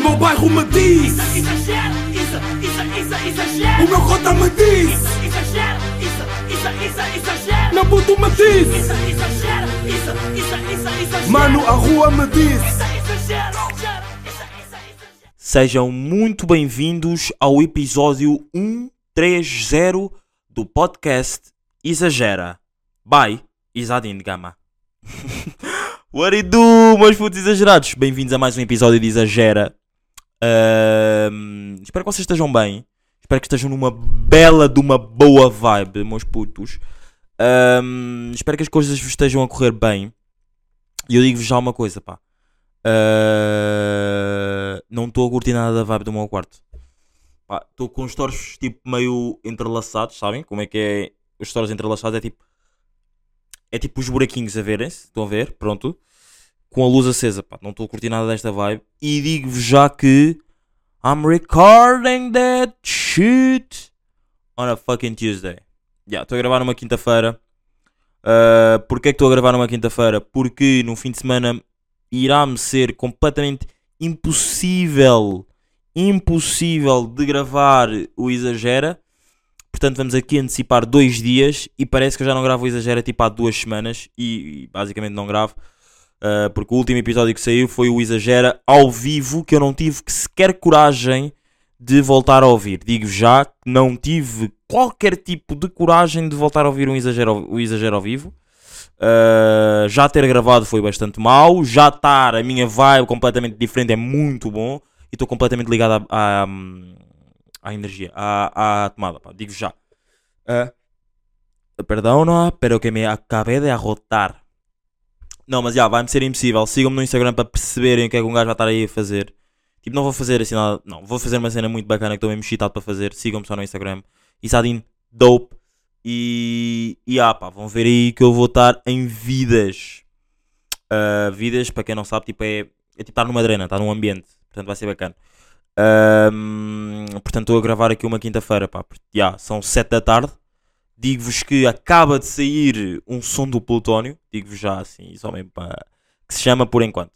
meu bairro me diz Isso, exagero, isso, isso, isso, exagero. O meu cota me diz Isso, exagero, isso, isso, isso, exagero. Meu puto me diz Isso, exagero, isso, isso, isso, exagero. Mano, a rua me diz Isso, exagero. Sejam muito bem-vindos ao episódio 130 do podcast Exagera. By Isadine Gama. What it do, meus putos exagerados? Bem-vindos a mais um episódio de Exagera. Ahm, espero que vocês estejam bem. Espero que estejam numa bela de uma boa vibe, meus putos. Ahm, espero que as coisas estejam a correr bem. E eu digo-vos já uma coisa, pá. Uh, não estou a curtir nada da vibe do meu quarto. Estou com os stories tipo meio entrelaçados, sabem? Como é que é? Os stories entrelaçados é tipo. É tipo os buraquinhos a verem-se. Estão a ver? Pronto. Com a luz acesa, pá. Não estou a curtir nada desta vibe. E digo-vos já que. I'm recording that shit on a fucking Tuesday. Já, estou a gravar numa quinta-feira. Uh, Porquê é que estou a gravar numa quinta-feira? Porque no fim de semana irá-me ser completamente impossível, impossível de gravar o Exagera. Portanto, vamos aqui antecipar dois dias e parece que eu já não gravo o Exagera tipo há duas semanas e, e basicamente não gravo. Uh, porque o último episódio que saiu foi o Exagera ao vivo que eu não tive que sequer coragem de voltar a ouvir. Digo já que não tive qualquer tipo de coragem de voltar a ouvir um exagero, o Exagero ao vivo. Uh, já ter gravado foi bastante mau. Já estar a minha vibe completamente diferente é muito bom. E estou completamente ligado à, à energia, à, tomada. Digo já. Uh, perdão, pero que me acabei de arrotar. Não, mas já, vai-me ser impossível. Sigam-me no Instagram para perceberem o que é que um gajo vai estar aí a fazer. Tipo, não vou fazer assim nada. Não, vou fazer uma cena muito bacana que estou mesmo excitado para fazer. Sigam-me só no Instagram. Isadin Dope. E. E ah, pá, vão ver aí que eu vou estar em vidas. Ah, vidas, para quem não sabe, tipo, é, é tipo estar numa drena, estar num ambiente. Portanto, vai ser bacana. Ahm, portanto, estou a gravar aqui uma quinta-feira, pá. porque, são 7 da tarde. Digo-vos que acaba de sair um som do Plutónio. Digo-vos já assim, só mesmo para. que se chama por enquanto.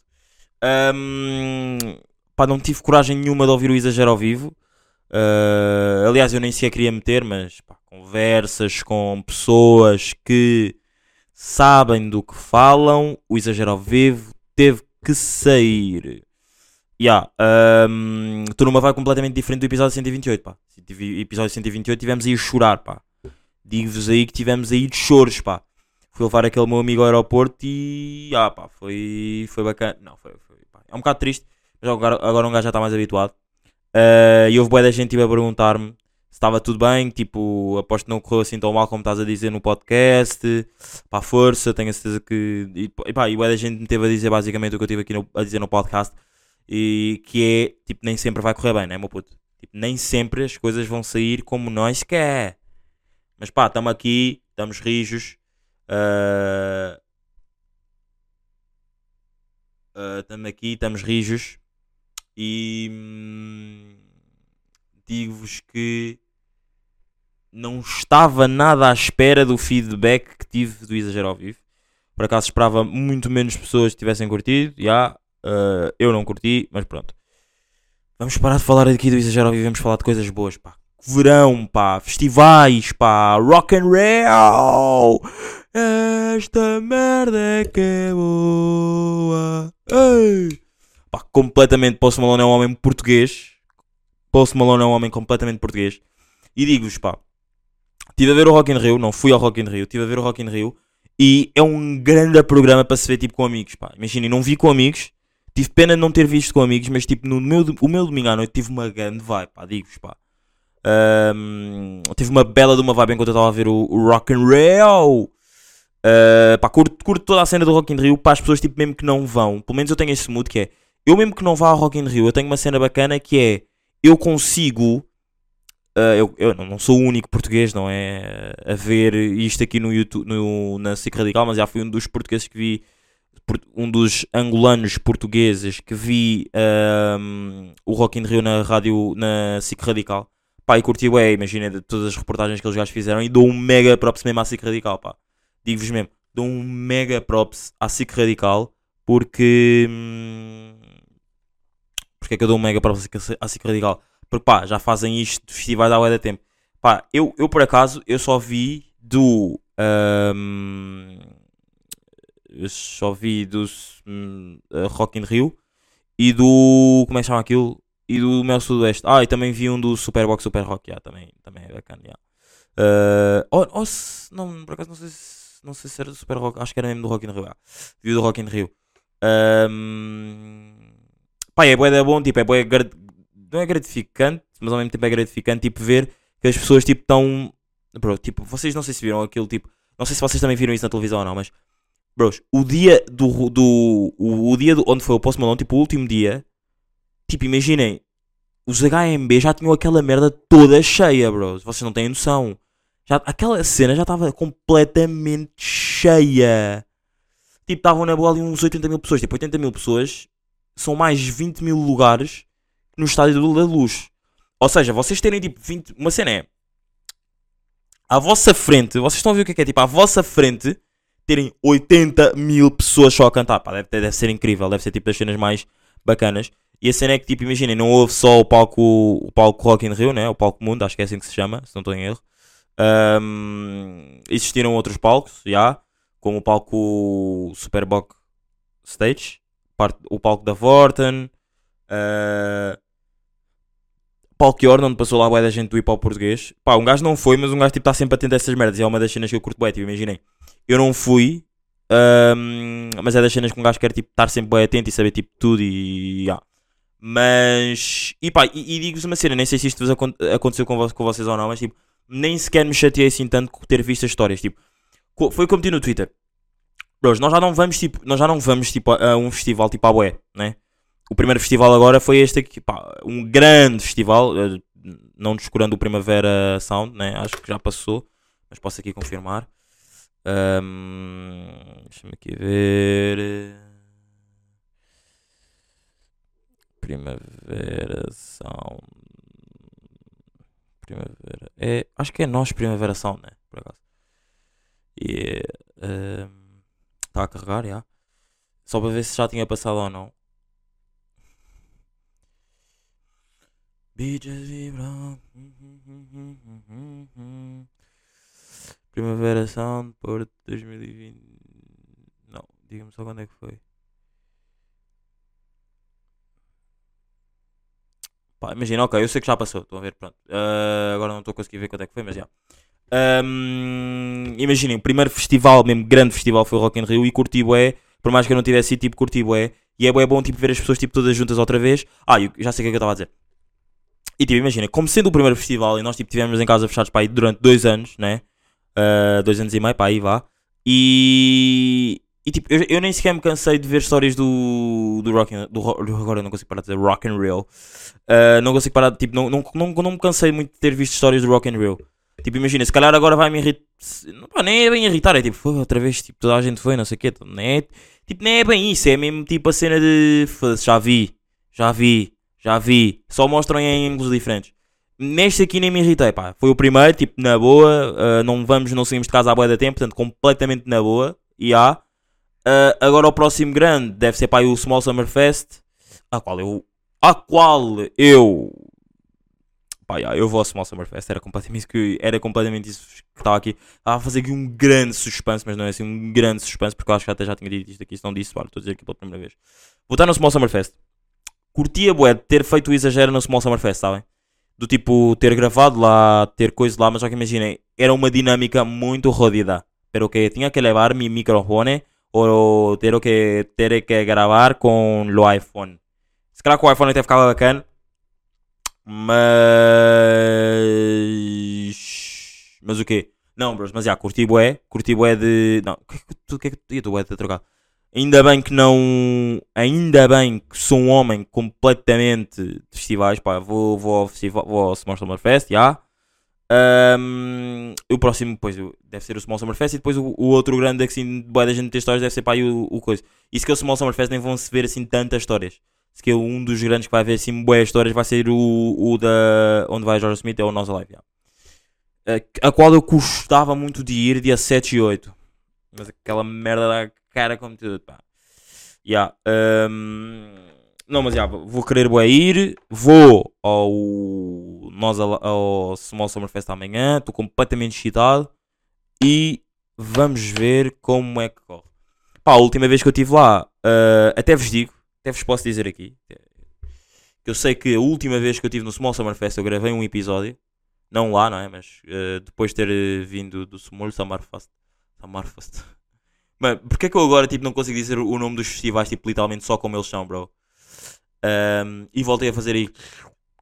Ahm, pá, não tive coragem nenhuma de ouvir o exagero ao vivo. Ah, aliás, eu nem sequer queria meter, mas pá, conversas com pessoas que sabem do que falam, o exagero ao vivo teve que sair. Ya, Estou numa vibe completamente diferente do episódio 128, pá. Episódio 128 tivemos aí a chorar, pá. Digo-vos aí que tivemos aí de choros, pá. Fui levar aquele meu amigo ao aeroporto e. Ah, pá, foi, foi bacana. Não, foi, foi pá. É um bocado triste, mas agora, agora um gajo já está mais habituado. Ah, e houve boa da gente tipo, a perguntar-me se estava tudo bem. Tipo, aposto que não correu assim tão mal como estás a dizer no podcast. Pá, força, tenho a certeza que. E, e pá, e boa da gente me teve a dizer basicamente o que eu tive aqui no- a dizer no podcast. E que é, tipo, nem sempre vai correr bem, né, meu puto? Tipo, nem sempre as coisas vão sair como nós quer. Mas pá, estamos aqui, estamos rijos. ah, Estamos aqui, estamos rijos. E hum, digo-vos que não estava nada à espera do feedback que tive do Exagero ao vivo. Por acaso esperava muito menos pessoas que tivessem curtido. Já, ah, eu não curti, mas pronto. Vamos parar de falar aqui do Exagero ao vivo, vamos falar de coisas boas, pá. Verão, pá, festivais, pá, rock and roll. Esta merda é que é boa. Ei. Pá, completamente Post Malone é um homem português. Post Malone é um homem completamente português. E digo-vos, pá, estive a ver o Rock in Rio, não fui ao Rock in Rio, estive a ver o Rock in Rio e é um grande programa para se ver tipo com amigos, pá. Imaginem, não vi com amigos, tive pena de não ter visto com amigos, mas tipo no meu, o meu domingo à noite tive uma grande vibe, pá, digo-vos, pá. Ahm, tive uma bela de uma vibe enquanto eu estava a ver o, o Rock in Rio. Uh, pá, curto, curto toda a cena do Rock in Rio para as pessoas tipo, mesmo que não vão. Pelo menos eu tenho esse mood que é eu mesmo que não vá ao Rock in Rio, eu tenho uma cena bacana que é eu consigo. uh, eu, eu não sou o único português, não é? A ver isto aqui no YouTube, no, na SIC Radical, mas já fui um dos portugueses que vi. Um dos angolanos portugueses que vi um, o Rock in Rio na rádio, na SIC Radical. Pá, e curti, ué, imagina de todas as reportagens que eles já fizeram e dou um mega props mesmo à SIC Radical, pá. Digo-vos mesmo, dou um mega props à SIC Radical porque. hum, Porque é que eu dou um mega para a SIC Radical? Porque pá, já fazem isto de festivais bué de tempo. Pá, eu, eu por acaso, eu só vi do. ahm, eu só vi do hum, Rock in Rio e do. Como é que chama aquilo? E do Mel Sudoeste. Ah, e também vi um do Superbox Super Rock. Yeah, também, também é bacana. Yeah. Uh, ou, ou se. Não, por acaso não sei se. Não sei se era do Super Rock. Acho que era mesmo do Rock in Rio. yeah. Vi do Rock in Rio. Ahm, pá, é bué da bom. Tipo, é bué. Não é gratificante, mas ao mesmo tempo é gratificante. Tipo, ver que as pessoas tipo estão. Bro, tipo, vocês não sei se viram aquilo. Tipo, não sei se vocês também viram isso na televisão ou não, mas. Bros, o dia do. do o, o dia do, onde foi o Post Malone, tipo, o último dia. Tipo, imaginem. Os HMB já tinham aquela merda toda cheia, bros. Vocês não têm noção. Já, aquela cena já estava completamente cheia. Tipo, estavam na boa ali uns 80 mil pessoas. Tipo, 80 mil pessoas são mais 20 mil lugares no estádio da luz. Ou seja, vocês terem tipo 20. Uma cena é. À vossa frente, vocês estão a ver o que é que é? Tipo, à vossa frente terem 80 mil pessoas só a cantar. Pá, deve, deve ser incrível, deve ser tipo das cenas mais bacanas. E a cena é que, tipo, imaginem, não houve só o palco, o palco Rock in Rio, né? O palco Mundo, acho que é assim que se chama, se não estou em erro. Ahm, existiram outros palcos, já, como o palco Superbock Stage, parte, o palco da Vorten, ah, palco Yorn, onde passou lá bué da gente do hip hop português. Pá, um gajo não foi, mas um gajo tipo está sempre atento a essas merdas. E é uma das cenas que eu curto bué, tipo, imaginem. Eu não fui, ahm, mas é das cenas que um gajo quer tipo, estar sempre bem atento e saber tipo tudo e. já. Mas. E pá, e, e digo-vos uma cena, nem sei se isto vos acon- aconteceu com, com vocês ou não, mas tipo, nem sequer me chateei assim tanto com ter visto as histórias. Tipo, foi como meti no Twitter. Bros, nós já não vamos tipo, nós já não vamos tipo a, a um festival tipo à bué, né? O primeiro festival agora foi este aqui, pá, um grande festival, eh, não descurando o Primavera Sound, né? Acho que já passou, mas posso aqui confirmar. Ahm, Deixa-me aqui ver. Primavera Sound. Primavera. É, acho que é nós Primavera Sound, né? Por acaso. E está a carregar, já. Só para ver se já tinha passado ou não. Beaches vibram. Primavera Sound, Porto 2020. Não, diga-me só quando é que foi. Pá, imagina, ok, eu sei que já passou, estão a ver, pronto. Ah, agora não estou a conseguir ver quando é que foi, mas já. Ahm, imaginem, o primeiro festival, mesmo grande festival, foi o Rock in Rio e curti bué, por mais que eu não tivesse ido, tipo, curti bué. E é bué bom, tipo, ver as pessoas, tipo, todas juntas outra vez. Ah, já sei o que é que eu estava a dizer. E, tipo, imagina, como sendo o primeiro festival e nós, tipo, tivemos em casa fechados, para aí durante dois anos, né? Ah, dois anos e meio, pá, aí vá. E... E, tipo, eu, eu nem sequer me cansei de ver histórias do... Do Rock in... Do, agora não consigo parar de dizer Rock and Rio. Uh, não consigo parar de, tipo, não, não, não, não me cansei muito de ter visto histórias do Rock and Roll. Tipo, imagina, se calhar agora vai me irritar. Nem é bem irritar, é tipo, "Foda, outra vez, tipo, toda a gente foi, não sei o quê. É, tipo, nem é bem isso, é mesmo tipo a cena de. "Foda-se, já vi, já vi, já vi. Só mostram em ângulos diferentes. Neste aqui nem me irritei, pá. Foi o primeiro, tipo, na boa. uh, não vamos, não saímos de casa à boia da tempo, portanto, completamente na boa. E há. Uh, agora o próximo grande deve ser, pá, o Small Summer Fest. A qual eu a qual eu pá, já, eu vou ao Small Summer Fest, era completamente isso que era completamente isso que estava aqui. Estava a fazer aqui um grande suspense, mas não é assim um grande suspense, porque eu acho que até já tinha dito isto aqui, se não disse, estou a dizer aqui pela primeira vez. Vou estar no Small Summer Fest. Curtia, bué, de ter feito o exagero no Small Summer Fest, sabem? Do tipo, ter gravado lá, ter coisa lá, mas só que imaginem, era uma dinâmica muito jodida. Pero que tinha que levar mi microfone ou ter que, ter que gravar com o iPhone. Se calhar com o iPhone até ficava bacana. Mas. Mas o quê? Não, bros, mas já, curti bué. Curti bué de. Não, o que é que tu. É. Estou bué de trocar. Ainda bem que não. Ainda bem que sou um homem completamente de festivais. Pá, vou, vou ao festival. Vou ao Small Summer Fest, já. Ahm, o próximo, depois, deve ser o Small Summer Fest. E depois o, o outro grande, assim, bué da gente ter histórias, deve ser aí o, o coisa. E se que o Small Summer Fest nem vão se ver assim tantas histórias. Se que um dos grandes que vai ver assim boas histórias vai ser o, o da. Onde vai George Smith, é o Nós Alive. já. A, a qual eu gostava muito de ir dia 7 e 8. Mas aquela merda da cara como tudo, pá. Yeah, um, não, mas já, vou querer bué ir. Vou ao. Nós ao, Small Summer Fest amanhã. Estou completamente excitado. E vamos ver como é que corre. Pá, a última vez que eu estive lá, ah, até vos digo, até vos posso dizer aqui. Que eu sei que a última vez que eu estive no Small Summer Fest eu gravei um episódio. Não lá, não é? Mas ah, depois de ter vindo do Small Summer Fest. Summer Fest. Mano, porque é que eu agora tipo, não consigo dizer o nome dos festivais tipo, literalmente só como eles são, bro? Ahm, e voltei a fazer aí.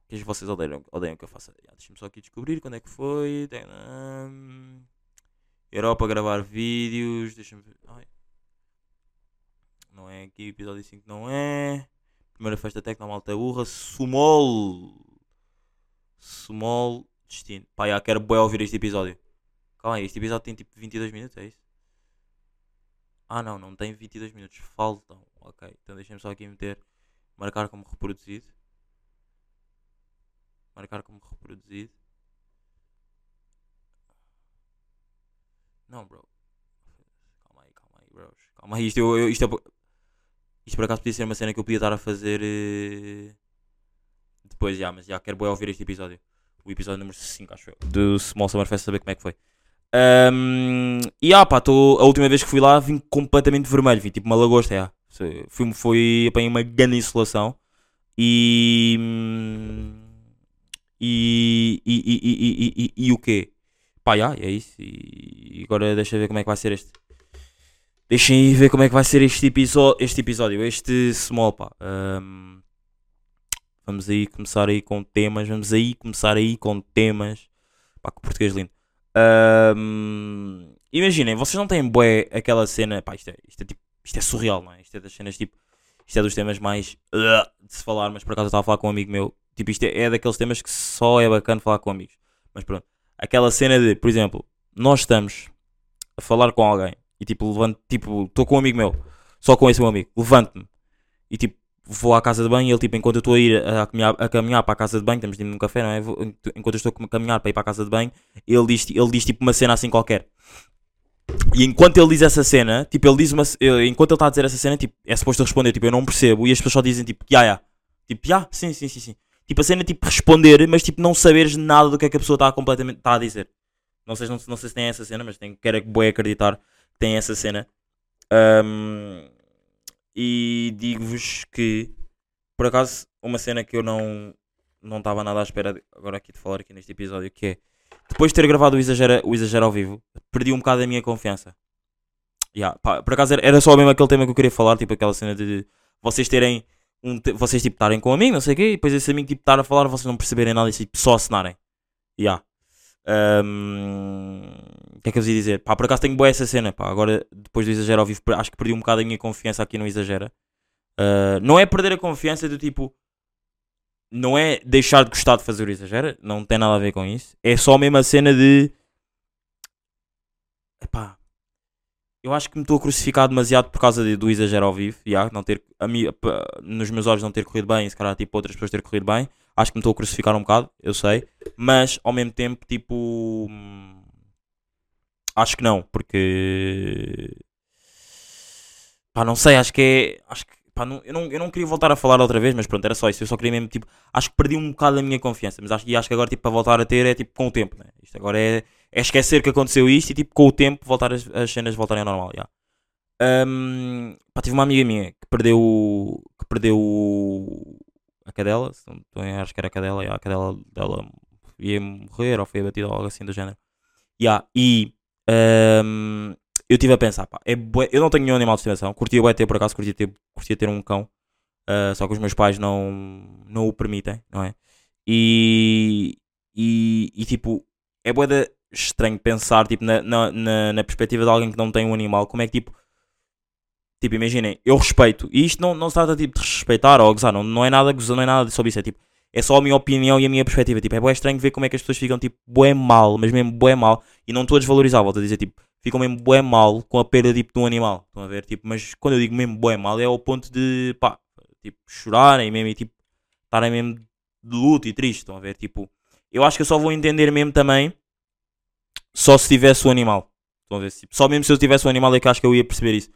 Que vocês odeiam, odeiam que eu faça. Já, Deixa-me só aqui descobrir quando é que foi. Ahm, Europa gravar vídeos. Deixa-me ver. Ai. Não é aqui, episódio 5 não é. Primeira festa Tecno Malta Burra. Sumol. Sumol Destino. Pá, já quero bué ouvir este episódio. Calma aí, este episódio tem tipo 22 minutos, é isso? Ah não, não tem 22 minutos. Faltam. Ok, então deixem-me só aqui meter. Marcar como reproduzido. Marcar como reproduzido. Não, bro. Calma aí, calma aí, bros. Calma aí, isto, eu, eu- isto, é, isto por acaso podia ser uma cena que eu podia estar a fazer eh, depois, já, mas já quero bué ouvir este episódio. O episódio número 5, acho eu. Do Small Summer Fest, saber como é que foi. Ahm, e ah, pá, tô, a última vez que fui lá vim completamente vermelho, vim tipo uma lagosta. Foi, fui, foi apanhei uma grande insolação e. hum, E. E, e, e, e, o quê? Pá, já, é isso. E agora deixa ver como é que vai ser este. Deixem aí ver como é que vai ser este, este episódio, este small, pá. Ahm, vamos aí começar aí com temas, vamos aí começar aí com temas. Pá, que português lindo. Ahm, imaginem, vocês não têm bué aquela cena. Pá, isto é, isto é tipo. Isto é surreal, não é? Isto é das cenas tipo. Isto é dos temas mais. uh, de se falar, mas por acaso eu estava a falar com um amigo meu. Tipo, isto é, é daqueles temas que só é bacana falar com amigos. Mas pronto. Aquela cena de, por exemplo, nós estamos a falar com alguém e tipo, levanto, tipo, estou com um amigo meu, só com esse meu amigo, levanto-me e tipo, vou à casa de banho e ele, tipo, enquanto eu estou a ir a, caminhar, a caminhar para a casa de banho, estamos tipo, num café, não é? Enquanto eu estou a caminhar para ir para a casa de banho, ele diz, ele diz tipo uma cena assim qualquer. E enquanto ele diz essa cena, tipo, ele diz uma. eh, Enquanto ele está a dizer essa cena, tipo, é suposto responder, tipo, eu não percebo. E as pessoas só dizem, tipo, ya, ya. Tipo, ya, sim, sim, sim, sim. Tipo, a cena é tipo responder, mas tipo, não saberes nada do que é que a pessoa está completamente tá a dizer. Não sei, não, não sei se tem essa cena, mas tenho, quero bem acreditar que tem essa cena. Ahm, e digo-vos que, por acaso, uma cena que eu não não estava nada à espera de- agora aqui de falar aqui neste episódio, que é depois de ter gravado o Exagero, o exagero ao vivo, perdi um bocado a minha confiança. Yeah, pá, por acaso era, era só mesmo aquele tema que eu queria falar, tipo aquela cena de vocês terem um vocês tipo estarem com um amigo, não sei o quê, e depois esse amigo tipo estar a falar, vocês não perceberem nada e tipo, só acenarem. Yeah. Ahm, O que é que eu vos ia dizer? Pá, por acaso tenho boa essa cena, pá, agora depois do exagero ao vivo, acho que perdi um bocado a minha confiança aqui no exagera. Ah, não é perder a confiança do tipo. Não é deixar de gostar de fazer o exagero, não tem nada a ver com isso. É só mesmo a cena de. Epá, eu acho que me estou a crucificar demasiado por causa de- do exagero ao vivo. Yeah, não ter, a nos meus olhos não ter corrido bem, e se calhar tipo, outras pessoas ter corrido bem. Acho que me estou a crucificar um bocado, eu sei. Mas ao mesmo tempo, tipo. hum, Acho que não, porque. Pá, não sei, acho que é. Acho que. Pá, não, eu, não, eu não queria voltar a falar outra vez, mas pronto, era só isso. Eu só queria mesmo, tipo. Acho que perdi um bocado a minha confiança, mas acho, e acho que agora, tipo, para voltar a ter é tipo com o tempo, né? Isto agora é, é esquecer que aconteceu isto e, tipo, com o tempo, voltar as, as cenas voltarem ao normal, já. Hum, pá, tive uma amiga minha que perdeu. que perdeu. a cadela, em- acho que era a cadela, já, a cadela dela ia morrer ou foi abatida ou algo assim do género. Ya, E hum, eu estive a pensar, pá, é bué- eu não tenho nenhum animal de estimação, curtia bué ter por acaso, curtia ter, curtia ter um cão, ah, só que os meus pais não, não o permitem, não é? E, e, e, tipo, é bué de estranho pensar tipo, na, na, na, perspectiva de alguém que não tem um animal, como é que tipo, tipo, imaginem, eu respeito, e isto não, não se trata tipo, de respeitar ou gozar, não, não é nada gozar, não é nada sobre isso, é tipo, é só a minha opinião e a minha perspectiva, tipo, é bué estranho ver como é que as pessoas ficam tipo, bué mal, mas mesmo bué mal, e não estou a desvalorizar, volto a dizer, tipo, ficam mesmo bué mal com a perda tipo, de um animal. Estão a ver? Tipo, mas quando eu digo mesmo bué mal é ao ponto de, pá, tipo, chorarem mesmo e tipo, estarem mesmo de luto e triste. Estão a ver? Tipo, eu acho que eu só vou entender mesmo também só se tivesse o animal. Estão a ver? Tipo, só mesmo se eu tivesse o animal é que acho que eu ia perceber isso.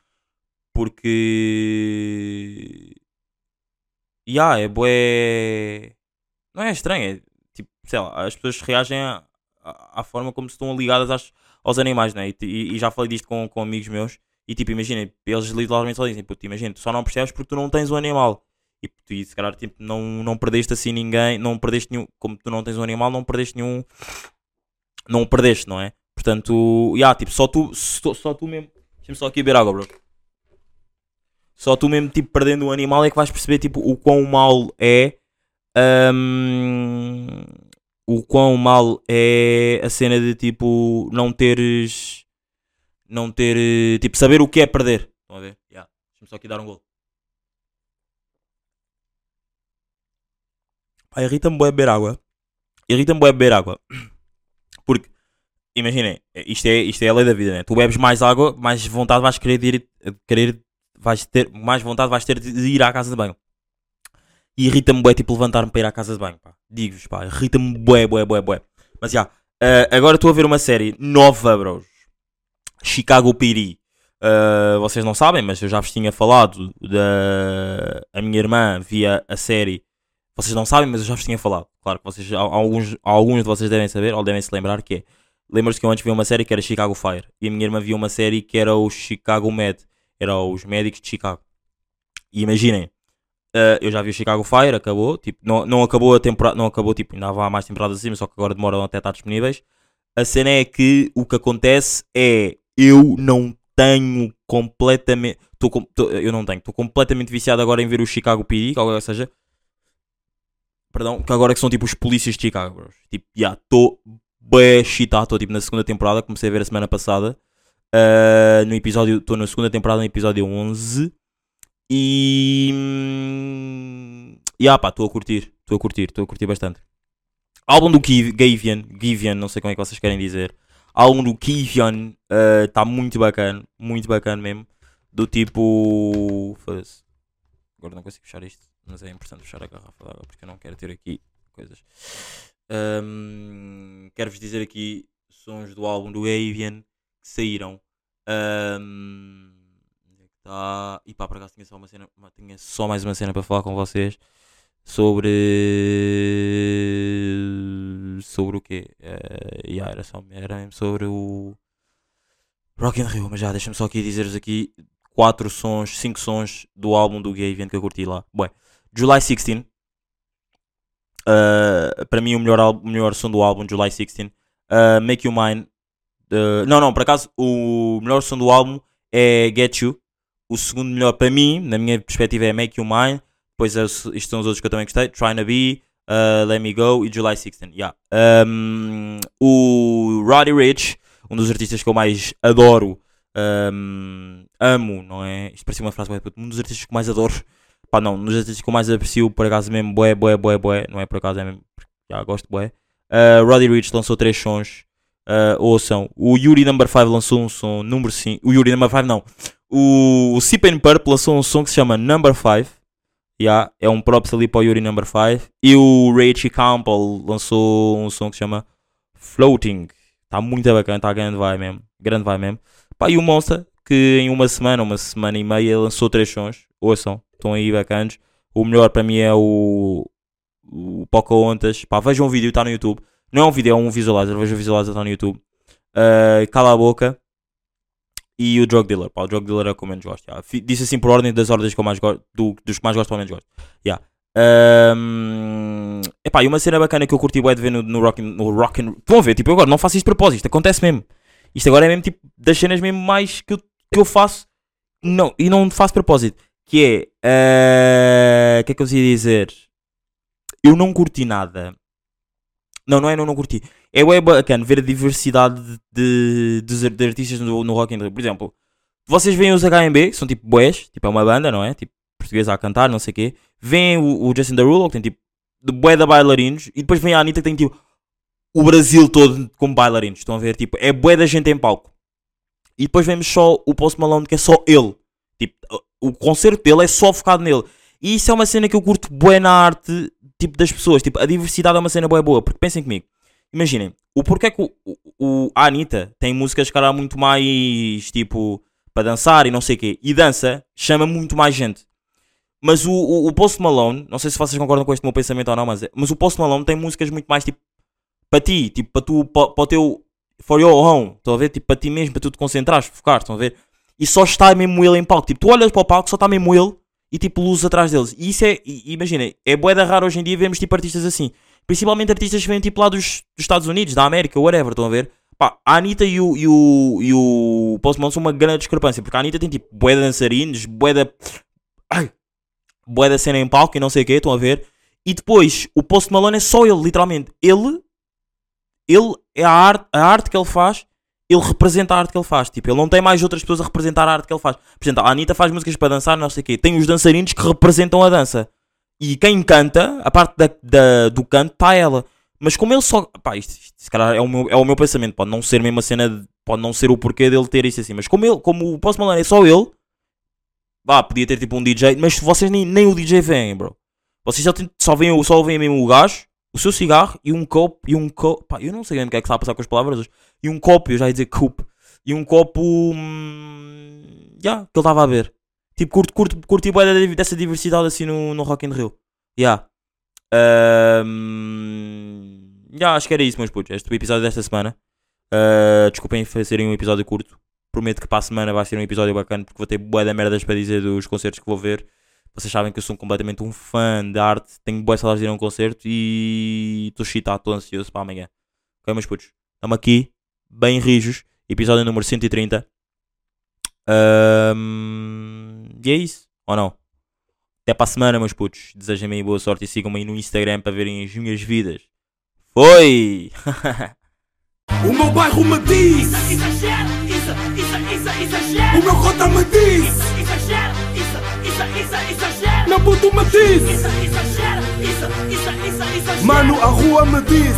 Porque. yeah, é bué. Não é estranho, é tipo, sei lá, as pessoas reagem à, forma como se estão ligadas às- aos animais, né? E, e- e já falei disto com, com amigos meus. E tipo, imagina, eles literalmente só dizem, puto, imagina, tu só não percebes porque tu não tens um animal. E tu, e se calhar, tipo, não, não perdeste assim ninguém, não perdeste nenhum, como tu não tens um animal, não perdeste nenhum, não o perdeste, não é? Portanto, yeah, tipo, só tu, só, só tu mesmo, deixa-me só aqui beber água, bro. Só tu mesmo, tipo, perdendo um animal é que vais perceber, tipo, o quão mal é, hum, o quão mal é a cena de, tipo, não teres, não ter, tipo, saber o que é perder. Estão a ver? Yeah. Deixa-me só aqui dar um gol. Pá, irrita-me bué beber água. Irrita-me bué beber água. Porque, imaginem, isto é, isto é a lei da vida, né? Tu bebes mais água, mais vontade vais querer ir, querer, vais ter, mais vontade vais ter de ir à casa de banho. E irrita-me bué, tipo, levantar-me para ir à casa de banho, pá. Digo-vos, pá, irrita-me bué, bué, bué, bué. Mas, já, eh, agora estou a ver uma série nova, bros. Chicago PD. Uh, vocês não sabem, mas eu já vos tinha falado da a minha irmã via a série. Vocês não sabem, mas eu já vos tinha falado. Claro que vocês, al- alguns, alguns de vocês devem saber, ou devem se lembrar que é. Lembram-se que eu antes vi uma série que era Chicago Fire e a minha irmã via uma série que era o Chicago Med, era os médicos de Chicago. E imaginem, uh, eu já vi o Chicago Fire, acabou, tipo, não, não acabou a temporada, não acabou, tipo, ainda há mais temporadas assim, só que agora demoram até estar disponíveis. A cena é que o que acontece é eu não tenho completamente. Tô, tô- eu não tenho, estou completamente viciado agora em ver o Chicago PD, agora seja. Perdão, que agora que são tipo os polícias de Chicago, bros. Tipo, já, estou bem excitado, estou tipo na segunda temporada, comecei a ver a semana passada. Ah, no episódio, estou na segunda temporada, no episódio 11. E. hum, E ah, pá, estou a curtir, estou a curtir, estou a curtir bastante. Álbum do Gavian, Givian, não sei como é que vocês querem dizer. Álbum do Givian está muito bacana, muito bacana mesmo. Do tipo. Agora não consigo fechar isto, mas é importante fechar a garrafa de água porque eu não quero ter aqui coisas. Ahm, Quero-vos dizer aqui sons do álbum do Avian que saíram. Onde é tá? E pá, por acaso tinha só, uma cena, tinha só mais uma cena para falar com vocês sobre. sobre o quê? Eh, yeah, era só era sobre o. Rock in Rio, mas já deixa-me só aqui dizer-vos aqui quatro sons, cinco sons do álbum do Gavian que eu curti lá. July 16. Uh, para mim o melhor, álbum- melhor som do álbum, July 16. Uh, Make You Mine. Uh, não, não, por acaso o melhor som do álbum é Get You. O segundo melhor para mim, na minha perspectiva, é Make You Mine. Depois es- estes são os outros que eu também gostei. Trying to Be, uh, Let Me Go e July 16. Yeah. Um, o Roddy Rich, um dos artistas que eu mais adoro, um, amo, não é? Isto parecia uma frase, puto, um dos artistas que mais adoro. Pá, não, dos artistas que eu mais aprecio, por acaso mesmo, bué, bué, bué, bué. Não é por acaso, é mesmo, já gosto, bué. Uh, Roddy Rich lançou três sons. Uh, ouçam, o Yuri Number 5 lançou um som, número 5. O Yuri Number 5 não. O, o Sip and Purple lançou um som que se chama Number 5. Yeah, é um props ali para o Yuri Number 5. E o Rachie Campbell lançou um som que se chama Floating. Está muito bacana, está grande vai mesmo. Grande vai mesmo. Pá, e o Monster, que em uma semana, uma semana e meia, lançou três sons. Ouçam, estão aí bacanas. O melhor para mim é o, o Pocahontas. Pá, vejam o vídeo, está no YouTube. Não é um vídeo, é um visualizer. Vejam o visualizer, está no YouTube. Ah, Cala a Boca. E o Drug Dealer. Pá, o Drug Dealer é o que eu menos gosto. Disse assim por ordem das ordens que eu mais gosto. do- dos que mais gosto, para menos gosto. Yeah. Ahm, epá, e uma cena bacana que eu curti bué de ver no, no Rock, no rock Vão ver, tipo, agora não faço isto de propósito, isto acontece mesmo. Isto agora é mesmo tipo das cenas mesmo mais que eu, que eu faço não, e não faço propósito. Que é. ah, O que é que eu ia dizer? Eu não curti nada. Não, não é não, não curti. É bacana ver a diversidade de, de, de artistas no, no Rock in Rio. Por exemplo, vocês veem os HMB, que são tipo boés, tipo é uma banda, não é? Tipo, portuguesa a cantar, não sei o quê. Vem o, Justin Derulo, que tem tipo de bué de bailarinos, e depois vem a Anitta que tem tipo o Brasil todo como bailarinos. Estão a ver? Tipo, é bué da gente em palco. E depois vemos só o Post Malone, que é só ele. Tipo, o concerto dele é só focado nele. E isso é uma cena que eu curto bué na arte, tipo, das pessoas. Tipo, a diversidade é uma cena bué boa. Porque pensem comigo. Imaginem, o porquê que o, o, o- a Anitta tem músicas, cara, muito mais, tipo, para dançar e não sei o quê. E dança chama muito mais gente. Mas o, o, o Post Malone, não sei se vocês concordam com este meu pensamento ou não, mas, é- mas o Post Malone tem músicas muito mais tipo para ti, tipo para tu, para, para o teu for your home, estão a ver? Tipo para ti mesmo, para tu te concentrares, focar, estão a ver? E só está mesmo ele em palco, tipo tu olhas para o palco, só está mesmo ele e tipo luzes atrás deles. E isso é, imagina, é boeda raro hoje em dia vermos tipo artistas assim, principalmente artistas que vêm tipo lá dos, dos Estados Unidos, da América, whatever, estão a ver? Pá, a Anitta e o, e o, e o Post Malone são uma grande discrepância, porque a Anitta tem tipo de dançarinos, de... Ai! Bué da cena em palco e não sei o que, estão a ver? E depois, o Post Malone é só ele, literalmente. Ele, ele é a arte, a arte que ele faz, ele representa a arte que ele faz. Tipo, ele não tem mais outras pessoas a representar a arte que ele faz. Por exemplo, a Anitta faz músicas para dançar, não sei o quê. Tem os dançarinos que representam a dança. E quem canta, a parte da, da- do canto, está ela. Mas como ele só. Pá, isto, isto se calhar é o, meu, é o meu pensamento. Pode não ser mesmo a cena. de- pode não ser o porquê dele ter isso assim. Mas como, ele, como o Malone é só ele. Vá, podia ter tipo um DJ. Mas vocês nem, nem o DJ veem, bro. Vocês só, só veem, só veem mesmo o gajo, o seu cigarro e um copo. E um copo. Eu não sei mesmo o que é que está a passar com as palavras hoje. E um copo, eu já ia dizer copo. E um copo. hum, Já, que ele estava a ver. Tipo, curto, curto, curti bué da- dessa diversidade assim no, no Rock in Rio. Já. Ahm, Já, acho que era isso, meus putos. Este é o episódio desta semana. Ah, desculpem fazerem um episódio curto. Prometo que para a semana vai ser um episódio bacana porque vou ter bué da merdas para dizer dos concertos que vou ver. Vocês sabem que eu sou completamente um fã de arte. Tenho boas salas de ir a um concerto e estou excitado, estou ansioso para amanhã. Ok, meus putos? Estamos aqui, bem rijos. Episódio número 130. Ahm, e é isso, ou não? Até para a semana, meus putos. Desejem-me aí boa sorte e sigam-me aí no Instagram para verem as minhas vidas. Foi! O meu bairro me diz, Exagero, isso, isso, isso, exagero. o meu cota me diz, isso, exagero. meu puto me diz, Isso, exagero, isso, isso, isso, exagero. mano, a rua me diz.